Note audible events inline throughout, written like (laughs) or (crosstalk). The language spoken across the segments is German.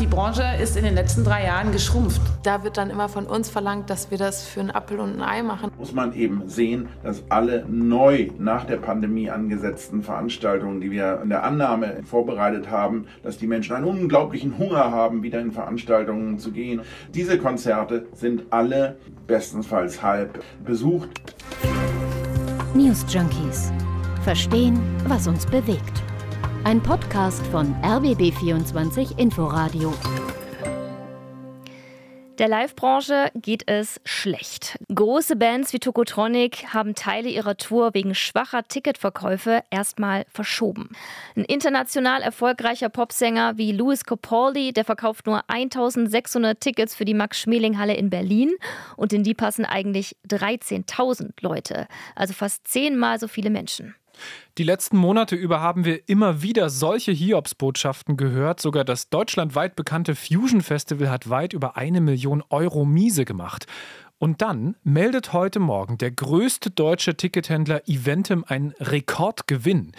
Die Branche ist in den letzten drei Jahren geschrumpft. Da wird dann immer von uns verlangt, dass wir das für einen Apfel und ein Ei machen. Muss man eben sehen, dass alle neu nach der Pandemie angesetzten Veranstaltungen, die wir in der Annahme vorbereitet haben, dass die Menschen einen unglaublichen Hunger haben, wieder in Veranstaltungen zu gehen. Diese Konzerte sind alle bestensfalls halb besucht. News Junkies. Verstehen, was uns bewegt. Ein Podcast von RBB24 Inforadio. Der Live-Branche geht es schlecht. Große Bands wie Tokotronic haben Teile ihrer Tour wegen schwacher Ticketverkäufe erstmal verschoben. Ein international erfolgreicher Popsänger wie Louis Capaldi, der verkauft nur 1600 Tickets für die Max-Schmeling-Halle in Berlin und in die passen eigentlich 13.000 Leute, also fast zehnmal so viele Menschen. Die letzten Monate über haben wir immer wieder solche Hiobsbotschaften gehört. Sogar das deutschlandweit bekannte Fusion Festival hat weit über eine Million Euro Miese gemacht. Und dann meldet heute Morgen der größte deutsche Tickethändler Eventim einen Rekordgewinn.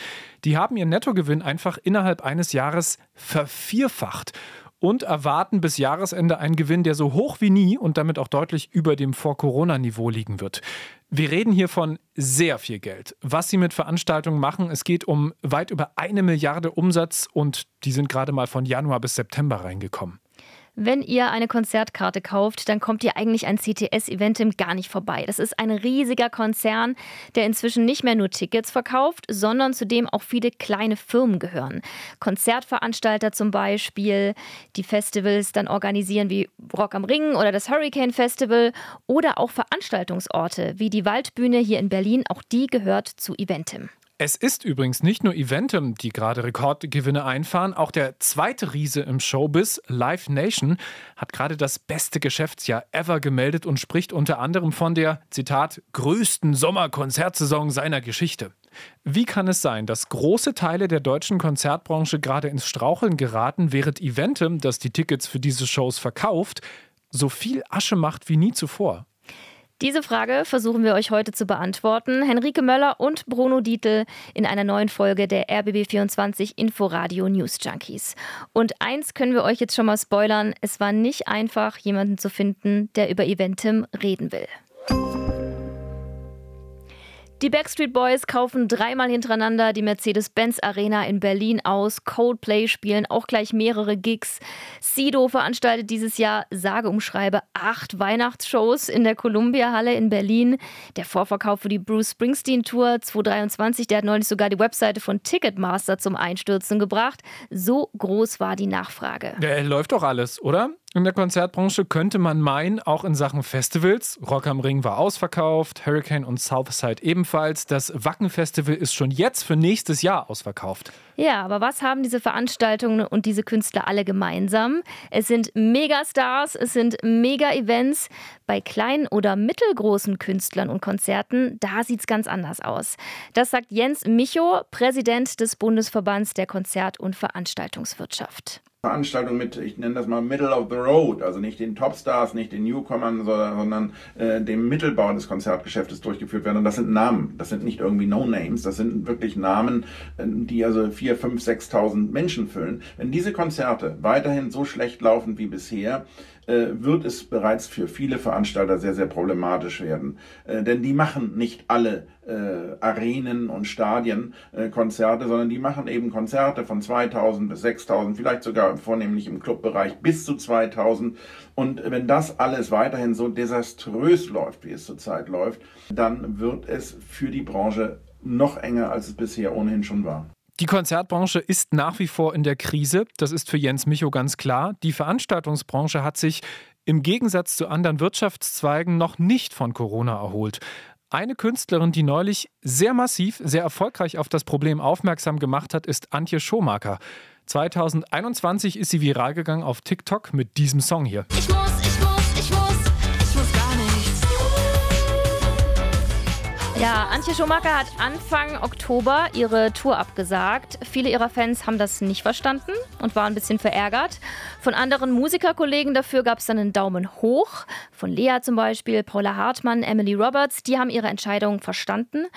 Die haben ihren Nettogewinn einfach innerhalb eines Jahres vervierfacht und erwarten bis Jahresende einen Gewinn, der so hoch wie nie und damit auch deutlich über dem Vor-Corona-Niveau liegen wird. Wir reden hier von sehr viel Geld. Was sie mit Veranstaltungen machen, es geht um weit über eine Milliarde Umsatz und die sind gerade mal von Januar bis September reingekommen. Wenn ihr eine Konzertkarte kauft, dann kommt ihr eigentlich an CTS-Eventim gar nicht vorbei. Das ist ein riesiger Konzern, der inzwischen nicht mehr nur Tickets verkauft, sondern zu dem auch viele kleine Firmen gehören. Konzertveranstalter zum Beispiel, die Festivals dann organisieren wie Rock am Ring oder das Hurricane Festival oder auch Veranstaltungsorte wie die Waldbühne hier in Berlin, auch die gehört zu Eventim. Es ist übrigens nicht nur Eventim, die gerade Rekordgewinne einfahren. Auch der zweite Riese im Showbiz, Live Nation, hat gerade das beste Geschäftsjahr ever gemeldet und spricht unter anderem von der, Zitat, größten Sommerkonzertsaison seiner Geschichte. Wie kann es sein, dass große Teile der deutschen Konzertbranche gerade ins Straucheln geraten, während Eventim, das die Tickets für diese Shows verkauft, so viel Asche macht wie nie zuvor? Diese Frage versuchen wir euch heute zu beantworten. Henrike Möller und Bruno Dietl in einer neuen Folge der RBB24 Inforadio News Junkies. Und eins können wir euch jetzt schon mal spoilern: Es war nicht einfach, jemanden zu finden, der über Eventim reden will. Die Backstreet Boys kaufen dreimal hintereinander die Mercedes-Benz Arena in Berlin aus. Coldplay spielen auch gleich mehrere Gigs. Sido veranstaltet dieses Jahr sage umschreibe acht Weihnachtsshows in der Columbia Halle in Berlin. Der Vorverkauf für die Bruce Springsteen Tour 2023, der hat neulich sogar die Webseite von Ticketmaster zum Einstürzen gebracht. So groß war die Nachfrage. Ja, läuft doch alles, oder? In der Konzertbranche könnte man meinen, auch in Sachen Festivals. Rock am Ring war ausverkauft, Hurricane und Southside ebenfalls. Das Wacken Festival ist schon jetzt für nächstes Jahr ausverkauft. Ja, aber was haben diese Veranstaltungen und diese Künstler alle gemeinsam? Es sind Megastars, es sind Mega-Events. Bei kleinen oder mittelgroßen Künstlern und Konzerten, da sieht es ganz anders aus. Das sagt Jens Micho, Präsident des Bundesverbands der Konzert- und Veranstaltungswirtschaft. Veranstaltung mit, ich nenne das mal Middle of the Road, also nicht den Topstars, nicht den Newcomern, sondern äh, dem Mittelbau des Konzertgeschäftes durchgeführt werden. Und das sind Namen, das sind nicht irgendwie No-Names, das sind wirklich Namen, äh, die also vier, fünf, sechstausend Menschen füllen. Wenn diese Konzerte weiterhin so schlecht laufen wie bisher, wird es bereits für viele Veranstalter sehr, sehr problematisch werden. Äh, denn die machen nicht alle äh, Arenen und Stadien äh, Konzerte, sondern die machen eben Konzerte von 2000 bis 6000, vielleicht sogar vornehmlich im Clubbereich bis zu 2000. Und wenn das alles weiterhin so desaströs läuft, wie es zurzeit läuft, dann wird es für die Branche noch enger, als es bisher ohnehin schon war. Die Konzertbranche ist nach wie vor in der Krise. Das ist für Jens Micho ganz klar. Die Veranstaltungsbranche hat sich im Gegensatz zu anderen Wirtschaftszweigen noch nicht von Corona erholt. Eine Künstlerin, die neulich sehr massiv, sehr erfolgreich auf das Problem aufmerksam gemacht hat, ist Antje Schomaker. 2021 ist sie viral gegangen auf TikTok mit diesem Song hier. Ich muss, Ja, Antje Schumacher hat Anfang Oktober ihre Tour abgesagt. Viele ihrer Fans haben das nicht verstanden und waren ein bisschen verärgert. Von anderen Musikerkollegen dafür gab es dann einen Daumen hoch. Von Lea zum Beispiel, Paula Hartmann, Emily Roberts, die haben ihre Entscheidung verstanden.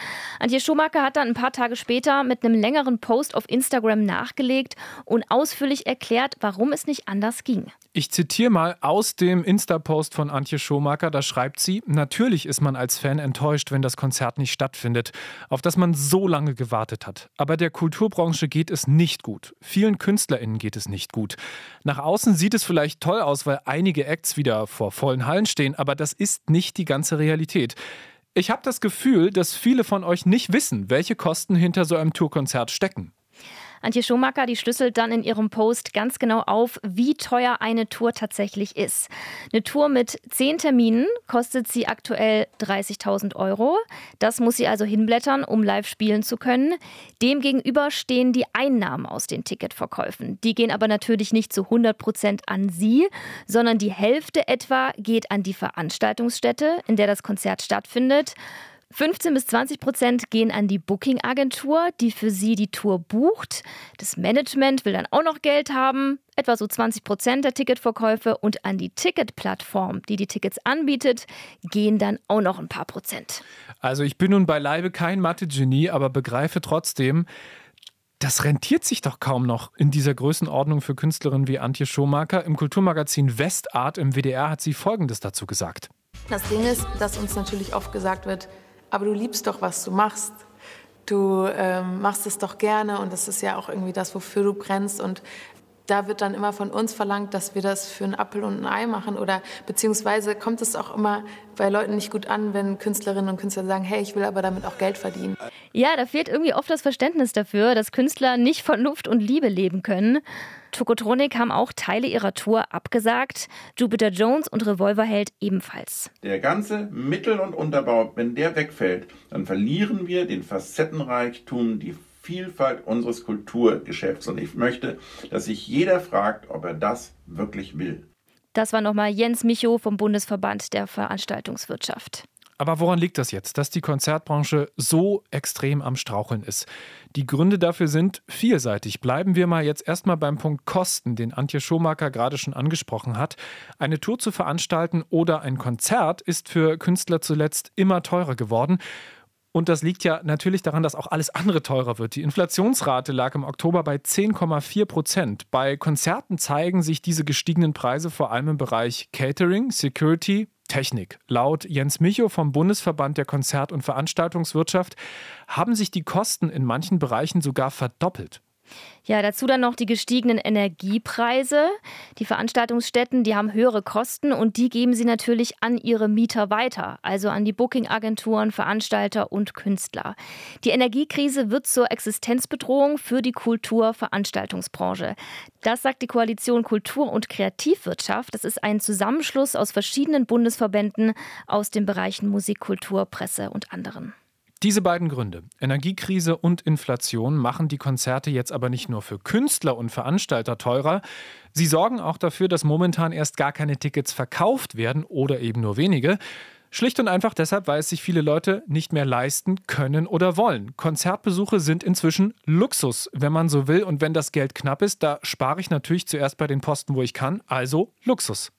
Antje Schumacher hat dann ein paar Tage später mit einem längeren Post auf Instagram nachgelegt und ausführlich erklärt, warum es nicht anders ging. Ich zitiere mal aus dem Insta-Post von Antje Schomaker. Da schreibt sie: Natürlich ist man als Fan enttäuscht, wenn das Konzert nicht stattfindet, auf das man so lange gewartet hat. Aber der Kulturbranche geht es nicht gut. Vielen KünstlerInnen geht es nicht gut. Nach außen sieht es vielleicht toll aus, weil einige Acts wieder vor vollen Hallen stehen, aber das ist nicht die ganze Realität. Ich habe das Gefühl, dass viele von euch nicht wissen, welche Kosten hinter so einem Tourkonzert stecken. Antje Schumacher, die schlüsselt dann in ihrem Post ganz genau auf, wie teuer eine Tour tatsächlich ist. Eine Tour mit zehn Terminen kostet sie aktuell 30.000 Euro. Das muss sie also hinblättern, um live spielen zu können. Demgegenüber stehen die Einnahmen aus den Ticketverkäufen. Die gehen aber natürlich nicht zu 100 Prozent an sie, sondern die Hälfte etwa geht an die Veranstaltungsstätte, in der das Konzert stattfindet. 15 bis 20 Prozent gehen an die Booking-Agentur, die für sie die Tour bucht. Das Management will dann auch noch Geld haben, etwa so 20 Prozent der Ticketverkäufe. Und an die Ticketplattform, die die Tickets anbietet, gehen dann auch noch ein paar Prozent. Also ich bin nun beileibe kein Mathe-Genie, aber begreife trotzdem, das rentiert sich doch kaum noch in dieser Größenordnung für Künstlerinnen wie Antje Schomaker. Im Kulturmagazin Westart im WDR hat sie Folgendes dazu gesagt. Das Ding ist, dass uns natürlich oft gesagt wird, aber du liebst doch, was du machst. Du ähm, machst es doch gerne und das ist ja auch irgendwie das, wofür du brennst. Und da wird dann immer von uns verlangt, dass wir das für einen Apfel und ein Ei machen oder beziehungsweise kommt es auch immer bei Leuten nicht gut an, wenn Künstlerinnen und Künstler sagen, hey, ich will aber damit auch Geld verdienen. Ja, da fehlt irgendwie oft das Verständnis dafür, dass Künstler nicht von Luft und Liebe leben können. Tokotronic haben auch Teile ihrer Tour abgesagt, Jupiter Jones und Revolverheld ebenfalls. Der ganze Mittel- und Unterbau, wenn der wegfällt, dann verlieren wir den Facettenreichtum, die Vielfalt unseres Kulturgeschäfts. Und ich möchte, dass sich jeder fragt, ob er das wirklich will. Das war nochmal Jens Micho vom Bundesverband der Veranstaltungswirtschaft. Aber woran liegt das jetzt, dass die Konzertbranche so extrem am Straucheln ist? Die Gründe dafür sind vielseitig. Bleiben wir mal jetzt erstmal beim Punkt Kosten, den Antje Schomaker gerade schon angesprochen hat. Eine Tour zu veranstalten oder ein Konzert ist für Künstler zuletzt immer teurer geworden. Und das liegt ja natürlich daran, dass auch alles andere teurer wird. Die Inflationsrate lag im Oktober bei 10,4 Prozent. Bei Konzerten zeigen sich diese gestiegenen Preise vor allem im Bereich Catering, Security, Technik. Laut Jens Micho vom Bundesverband der Konzert- und Veranstaltungswirtschaft haben sich die Kosten in manchen Bereichen sogar verdoppelt. Ja, dazu dann noch die gestiegenen Energiepreise. Die Veranstaltungsstätten, die haben höhere Kosten und die geben sie natürlich an ihre Mieter weiter, also an die Bookingagenturen, Veranstalter und Künstler. Die Energiekrise wird zur Existenzbedrohung für die Kulturveranstaltungsbranche. Das sagt die Koalition Kultur und Kreativwirtschaft. Das ist ein Zusammenschluss aus verschiedenen Bundesverbänden aus den Bereichen Musik, Kultur, Presse und anderen. Diese beiden Gründe, Energiekrise und Inflation, machen die Konzerte jetzt aber nicht nur für Künstler und Veranstalter teurer, sie sorgen auch dafür, dass momentan erst gar keine Tickets verkauft werden oder eben nur wenige. Schlicht und einfach deshalb, weil es sich viele Leute nicht mehr leisten können oder wollen. Konzertbesuche sind inzwischen Luxus, wenn man so will. Und wenn das Geld knapp ist, da spare ich natürlich zuerst bei den Posten, wo ich kann. Also Luxus.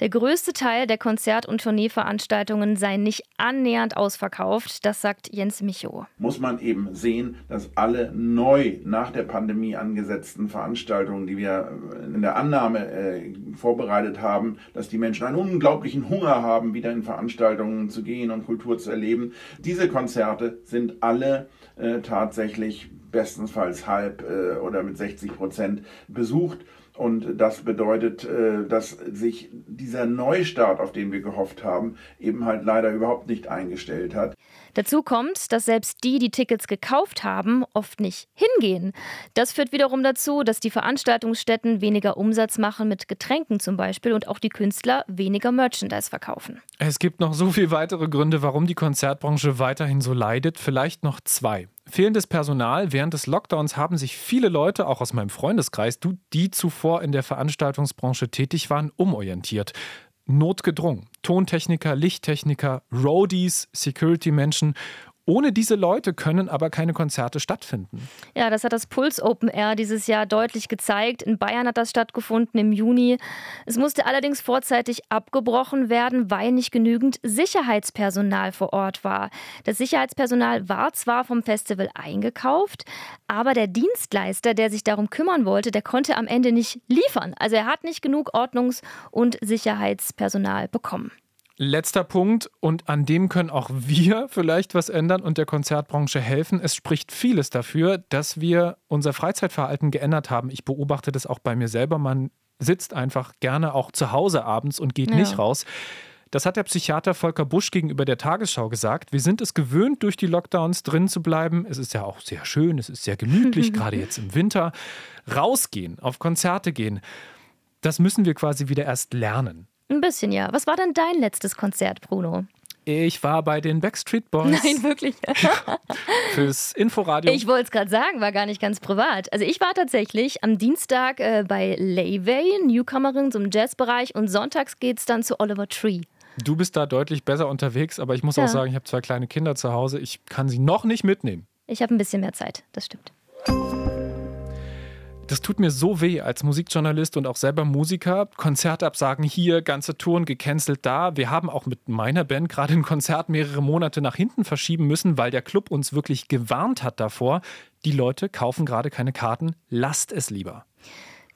Der größte Teil der Konzert- und Tourneeveranstaltungen sei nicht annähernd ausverkauft, das sagt Jens Micho. Muss man eben sehen, dass alle neu nach der Pandemie angesetzten Veranstaltungen, die wir in der Annahme äh, vorbereitet haben, dass die Menschen einen unglaublichen Hunger haben, wieder in Veranstaltungen zu gehen und Kultur zu erleben. Diese Konzerte sind alle äh, tatsächlich bestenfalls halb äh, oder mit 60 Prozent besucht. Und das bedeutet, äh, dass sich dieser Neustart, auf den wir gehofft haben, eben halt leider überhaupt nicht eingestellt hat. Dazu kommt, dass selbst die, die Tickets gekauft haben, oft nicht hingehen. Das führt wiederum dazu, dass die Veranstaltungsstätten weniger Umsatz machen mit Getränken zum Beispiel und auch die Künstler weniger Merchandise verkaufen. Es gibt noch so viele weitere Gründe, warum die Konzertbranche weiterhin so leidet. Vielleicht noch zwei. Fehlendes Personal. Während des Lockdowns haben sich viele Leute, auch aus meinem Freundeskreis, die zuvor in der Veranstaltungsbranche tätig waren, umorientiert. notgedrungen. Tontechniker, Lichttechniker, Roadies, Security-Menschen ohne diese Leute können aber keine Konzerte stattfinden. Ja, das hat das Puls Open Air dieses Jahr deutlich gezeigt. In Bayern hat das stattgefunden im Juni. Es musste allerdings vorzeitig abgebrochen werden, weil nicht genügend Sicherheitspersonal vor Ort war. Das Sicherheitspersonal war zwar vom Festival eingekauft, aber der Dienstleister, der sich darum kümmern wollte, der konnte am Ende nicht liefern. Also er hat nicht genug Ordnungs- und Sicherheitspersonal bekommen. Letzter Punkt, und an dem können auch wir (laughs) vielleicht was ändern und der Konzertbranche helfen. Es spricht vieles dafür, dass wir unser Freizeitverhalten geändert haben. Ich beobachte das auch bei mir selber. Man sitzt einfach gerne auch zu Hause abends und geht ja. nicht raus. Das hat der Psychiater Volker Busch gegenüber der Tagesschau gesagt. Wir sind es gewöhnt, durch die Lockdowns drin zu bleiben. Es ist ja auch sehr schön, es ist sehr gemütlich, (laughs) gerade jetzt im Winter. Rausgehen, auf Konzerte gehen, das müssen wir quasi wieder erst lernen. Ein bisschen, ja. Was war denn dein letztes Konzert, Bruno? Ich war bei den Backstreet Boys. (laughs) Nein, wirklich. (laughs) Fürs Inforadio. Ich wollte es gerade sagen, war gar nicht ganz privat. Also ich war tatsächlich am Dienstag äh, bei Leyway, Newcomerin zum Jazzbereich und sonntags geht es dann zu Oliver Tree. Du bist da deutlich besser unterwegs, aber ich muss ja. auch sagen, ich habe zwei kleine Kinder zu Hause. Ich kann sie noch nicht mitnehmen. Ich habe ein bisschen mehr Zeit, das stimmt. Das tut mir so weh als Musikjournalist und auch selber Musiker. Konzertabsagen hier, ganze Touren gecancelt da. Wir haben auch mit meiner Band gerade ein Konzert mehrere Monate nach hinten verschieben müssen, weil der Club uns wirklich gewarnt hat davor. Die Leute kaufen gerade keine Karten. Lasst es lieber.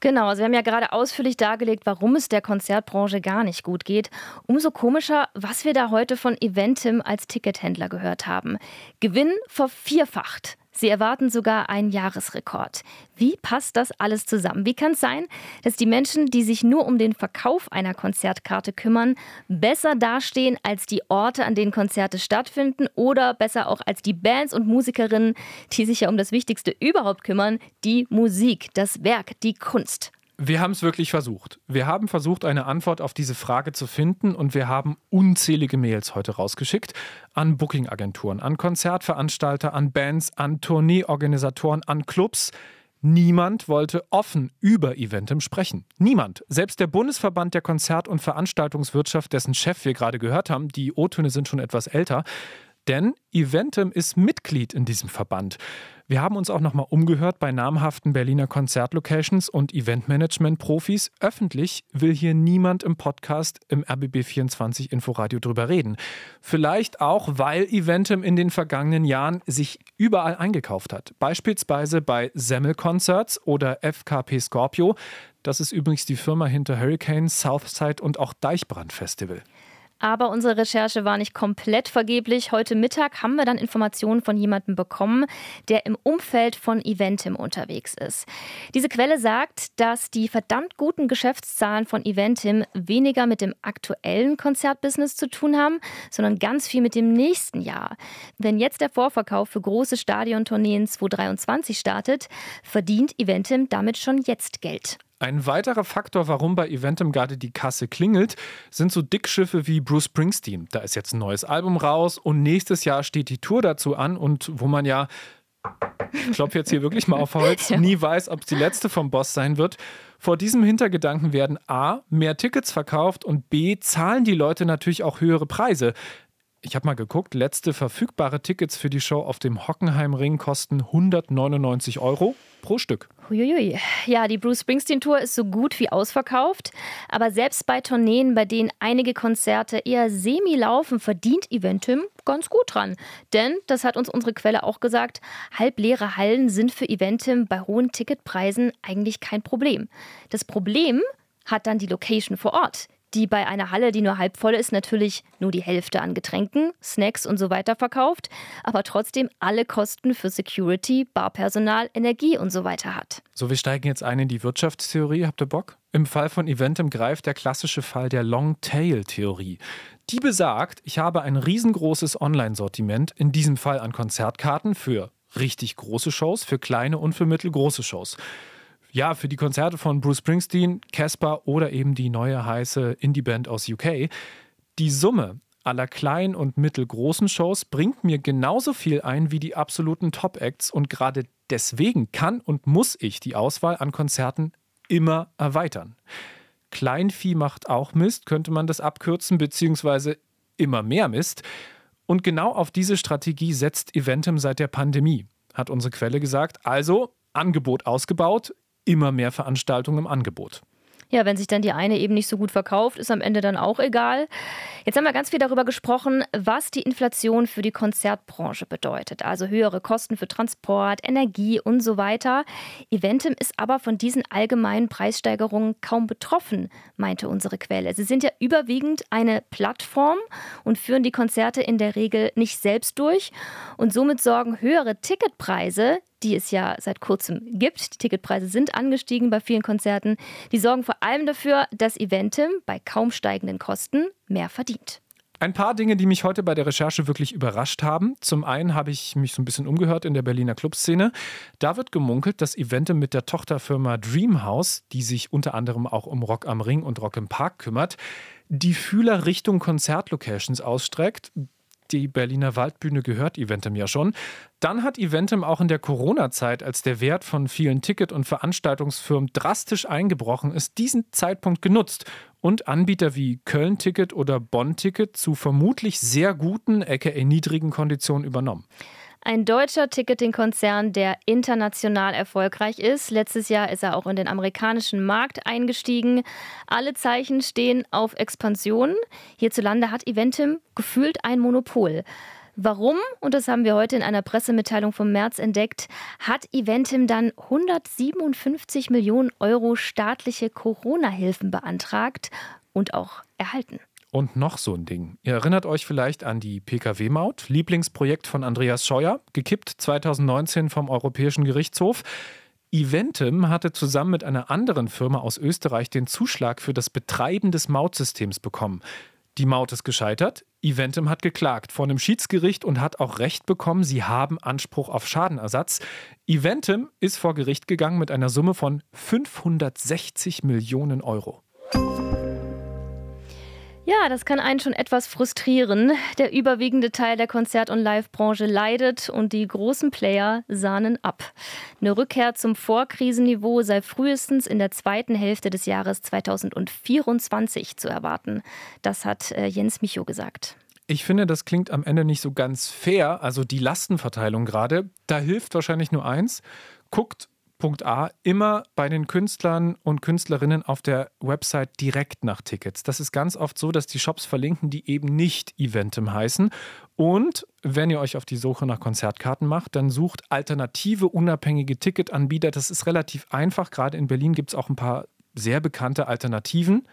Genau, also wir haben ja gerade ausführlich dargelegt, warum es der Konzertbranche gar nicht gut geht. Umso komischer, was wir da heute von Eventim als Tickethändler gehört haben. Gewinn vervierfacht. Sie erwarten sogar einen Jahresrekord. Wie passt das alles zusammen? Wie kann es sein, dass die Menschen, die sich nur um den Verkauf einer Konzertkarte kümmern, besser dastehen als die Orte, an denen Konzerte stattfinden oder besser auch als die Bands und Musikerinnen, die sich ja um das Wichtigste überhaupt kümmern, die Musik, das Werk, die Kunst? Wir haben es wirklich versucht. Wir haben versucht, eine Antwort auf diese Frage zu finden und wir haben unzählige Mails heute rausgeschickt an Bookingagenturen, an Konzertveranstalter, an Bands, an Tourneeorganisatoren, an Clubs. Niemand wollte offen über Eventim sprechen. Niemand. Selbst der Bundesverband der Konzert- und Veranstaltungswirtschaft, dessen Chef wir gerade gehört haben, die O-Töne sind schon etwas älter, denn Eventim ist Mitglied in diesem Verband. Wir haben uns auch nochmal umgehört bei namhaften Berliner Konzertlocations und Eventmanagement-Profis. Öffentlich will hier niemand im Podcast im RBB24 Inforadio drüber reden. Vielleicht auch, weil Eventim in den vergangenen Jahren sich überall eingekauft hat. Beispielsweise bei Semmel Concerts oder FKP Scorpio. Das ist übrigens die Firma hinter Hurricane, Southside und auch Deichbrand Festival. Aber unsere Recherche war nicht komplett vergeblich. Heute Mittag haben wir dann Informationen von jemandem bekommen, der im Umfeld von Eventim unterwegs ist. Diese Quelle sagt, dass die verdammt guten Geschäftszahlen von Eventim weniger mit dem aktuellen Konzertbusiness zu tun haben, sondern ganz viel mit dem nächsten Jahr. Wenn jetzt der Vorverkauf für große Stadiontourneen 2023 startet, verdient Eventim damit schon jetzt Geld. Ein weiterer Faktor, warum bei Eventim gerade die Kasse klingelt, sind so Dickschiffe wie Bruce Springsteen. Da ist jetzt ein neues Album raus und nächstes Jahr steht die Tour dazu an und wo man ja, ich klopfe jetzt hier wirklich mal auf Holz, (laughs) ja. nie weiß, ob es die letzte vom Boss sein wird. Vor diesem Hintergedanken werden A, mehr Tickets verkauft und B, zahlen die Leute natürlich auch höhere Preise. Ich habe mal geguckt, letzte verfügbare Tickets für die Show auf dem Hockenheimring kosten 199 Euro pro Stück. Huiuiui. Ja, die Bruce Springsteen Tour ist so gut wie ausverkauft. Aber selbst bei Tourneen, bei denen einige Konzerte eher semi laufen, verdient Eventim ganz gut dran. Denn, das hat uns unsere Quelle auch gesagt, halbleere Hallen sind für Eventim bei hohen Ticketpreisen eigentlich kein Problem. Das Problem hat dann die Location vor Ort die bei einer Halle, die nur halb voll ist, natürlich nur die Hälfte an Getränken, Snacks und so weiter verkauft, aber trotzdem alle Kosten für Security, Barpersonal, Energie und so weiter hat. So, wir steigen jetzt ein in die Wirtschaftstheorie. Habt ihr Bock? Im Fall von Eventim greift der klassische Fall der Long-Tail-Theorie. Die besagt, ich habe ein riesengroßes Online-Sortiment, in diesem Fall an Konzertkarten für richtig große Shows, für kleine und für mittelgroße Shows ja, für die Konzerte von Bruce Springsteen, Casper oder eben die neue heiße Indie-Band aus UK. Die Summe aller kleinen und mittelgroßen Shows bringt mir genauso viel ein wie die absoluten Top-Acts und gerade deswegen kann und muss ich die Auswahl an Konzerten immer erweitern. Kleinvieh macht auch Mist, könnte man das abkürzen, beziehungsweise immer mehr Mist. Und genau auf diese Strategie setzt Eventim seit der Pandemie, hat unsere Quelle gesagt. Also Angebot ausgebaut, immer mehr Veranstaltungen im Angebot. Ja, wenn sich dann die eine eben nicht so gut verkauft, ist am Ende dann auch egal. Jetzt haben wir ganz viel darüber gesprochen, was die Inflation für die Konzertbranche bedeutet. Also höhere Kosten für Transport, Energie und so weiter. Eventim ist aber von diesen allgemeinen Preissteigerungen kaum betroffen, meinte unsere Quelle. Sie sind ja überwiegend eine Plattform und führen die Konzerte in der Regel nicht selbst durch. Und somit sorgen höhere Ticketpreise die es ja seit kurzem gibt. Die Ticketpreise sind angestiegen bei vielen Konzerten. Die sorgen vor allem dafür, dass Eventim bei kaum steigenden Kosten mehr verdient. Ein paar Dinge, die mich heute bei der Recherche wirklich überrascht haben. Zum einen habe ich mich so ein bisschen umgehört in der Berliner Clubszene. Da wird gemunkelt, dass Eventim mit der Tochterfirma Dreamhouse, die sich unter anderem auch um Rock am Ring und Rock im Park kümmert, die Fühler Richtung Konzertlocations ausstreckt die Berliner Waldbühne gehört Eventim ja schon. Dann hat Eventim auch in der Corona-Zeit, als der Wert von vielen Ticket- und Veranstaltungsfirmen drastisch eingebrochen ist, diesen Zeitpunkt genutzt und Anbieter wie Köln-Ticket oder Bonn-Ticket zu vermutlich sehr guten, aka niedrigen Konditionen übernommen. Ein deutscher Ticketing-Konzern, der international erfolgreich ist. Letztes Jahr ist er auch in den amerikanischen Markt eingestiegen. Alle Zeichen stehen auf Expansion. Hierzulande hat Eventim gefühlt ein Monopol. Warum, und das haben wir heute in einer Pressemitteilung vom März entdeckt, hat Eventim dann 157 Millionen Euro staatliche Corona-Hilfen beantragt und auch erhalten. Und noch so ein Ding. Ihr erinnert euch vielleicht an die Pkw-Maut, Lieblingsprojekt von Andreas Scheuer, gekippt 2019 vom Europäischen Gerichtshof. Eventim hatte zusammen mit einer anderen Firma aus Österreich den Zuschlag für das Betreiben des Mautsystems bekommen. Die Maut ist gescheitert. Eventim hat geklagt vor einem Schiedsgericht und hat auch Recht bekommen, sie haben Anspruch auf Schadenersatz. Eventim ist vor Gericht gegangen mit einer Summe von 560 Millionen Euro. Ja, das kann einen schon etwas frustrieren. Der überwiegende Teil der Konzert- und Live-Branche leidet und die großen Player sahnen ab. Eine Rückkehr zum Vorkrisenniveau sei frühestens in der zweiten Hälfte des Jahres 2024 zu erwarten. Das hat äh, Jens Micho gesagt. Ich finde, das klingt am Ende nicht so ganz fair, also die Lastenverteilung gerade. Da hilft wahrscheinlich nur eins. Guckt, Punkt immer bei den Künstlern und Künstlerinnen auf der Website direkt nach Tickets. Das ist ganz oft so, dass die Shops verlinken, die eben nicht Eventim heißen. Und wenn ihr euch auf die Suche nach Konzertkarten macht, dann sucht alternative, unabhängige Ticketanbieter. Das ist relativ einfach. Gerade in Berlin gibt es auch ein paar sehr bekannte Alternativen.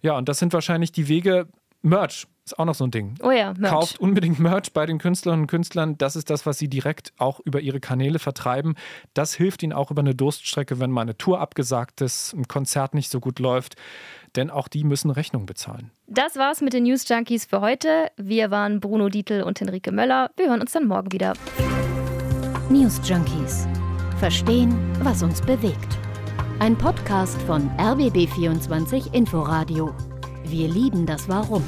Ja, und das sind wahrscheinlich die Wege, Merch ist auch noch so ein Ding. Oh ja, Merch. Kauft unbedingt Merch bei den Künstlerinnen und Künstlern. Das ist das, was sie direkt auch über ihre Kanäle vertreiben. Das hilft ihnen auch über eine Durststrecke, wenn mal eine Tour abgesagt ist, ein Konzert nicht so gut läuft. Denn auch die müssen Rechnung bezahlen. Das war's mit den News Junkies für heute. Wir waren Bruno Dietl und Henrike Möller. Wir hören uns dann morgen wieder. News Junkies. Verstehen, was uns bewegt. Ein Podcast von RBB24 Inforadio. Wir lieben das Warum.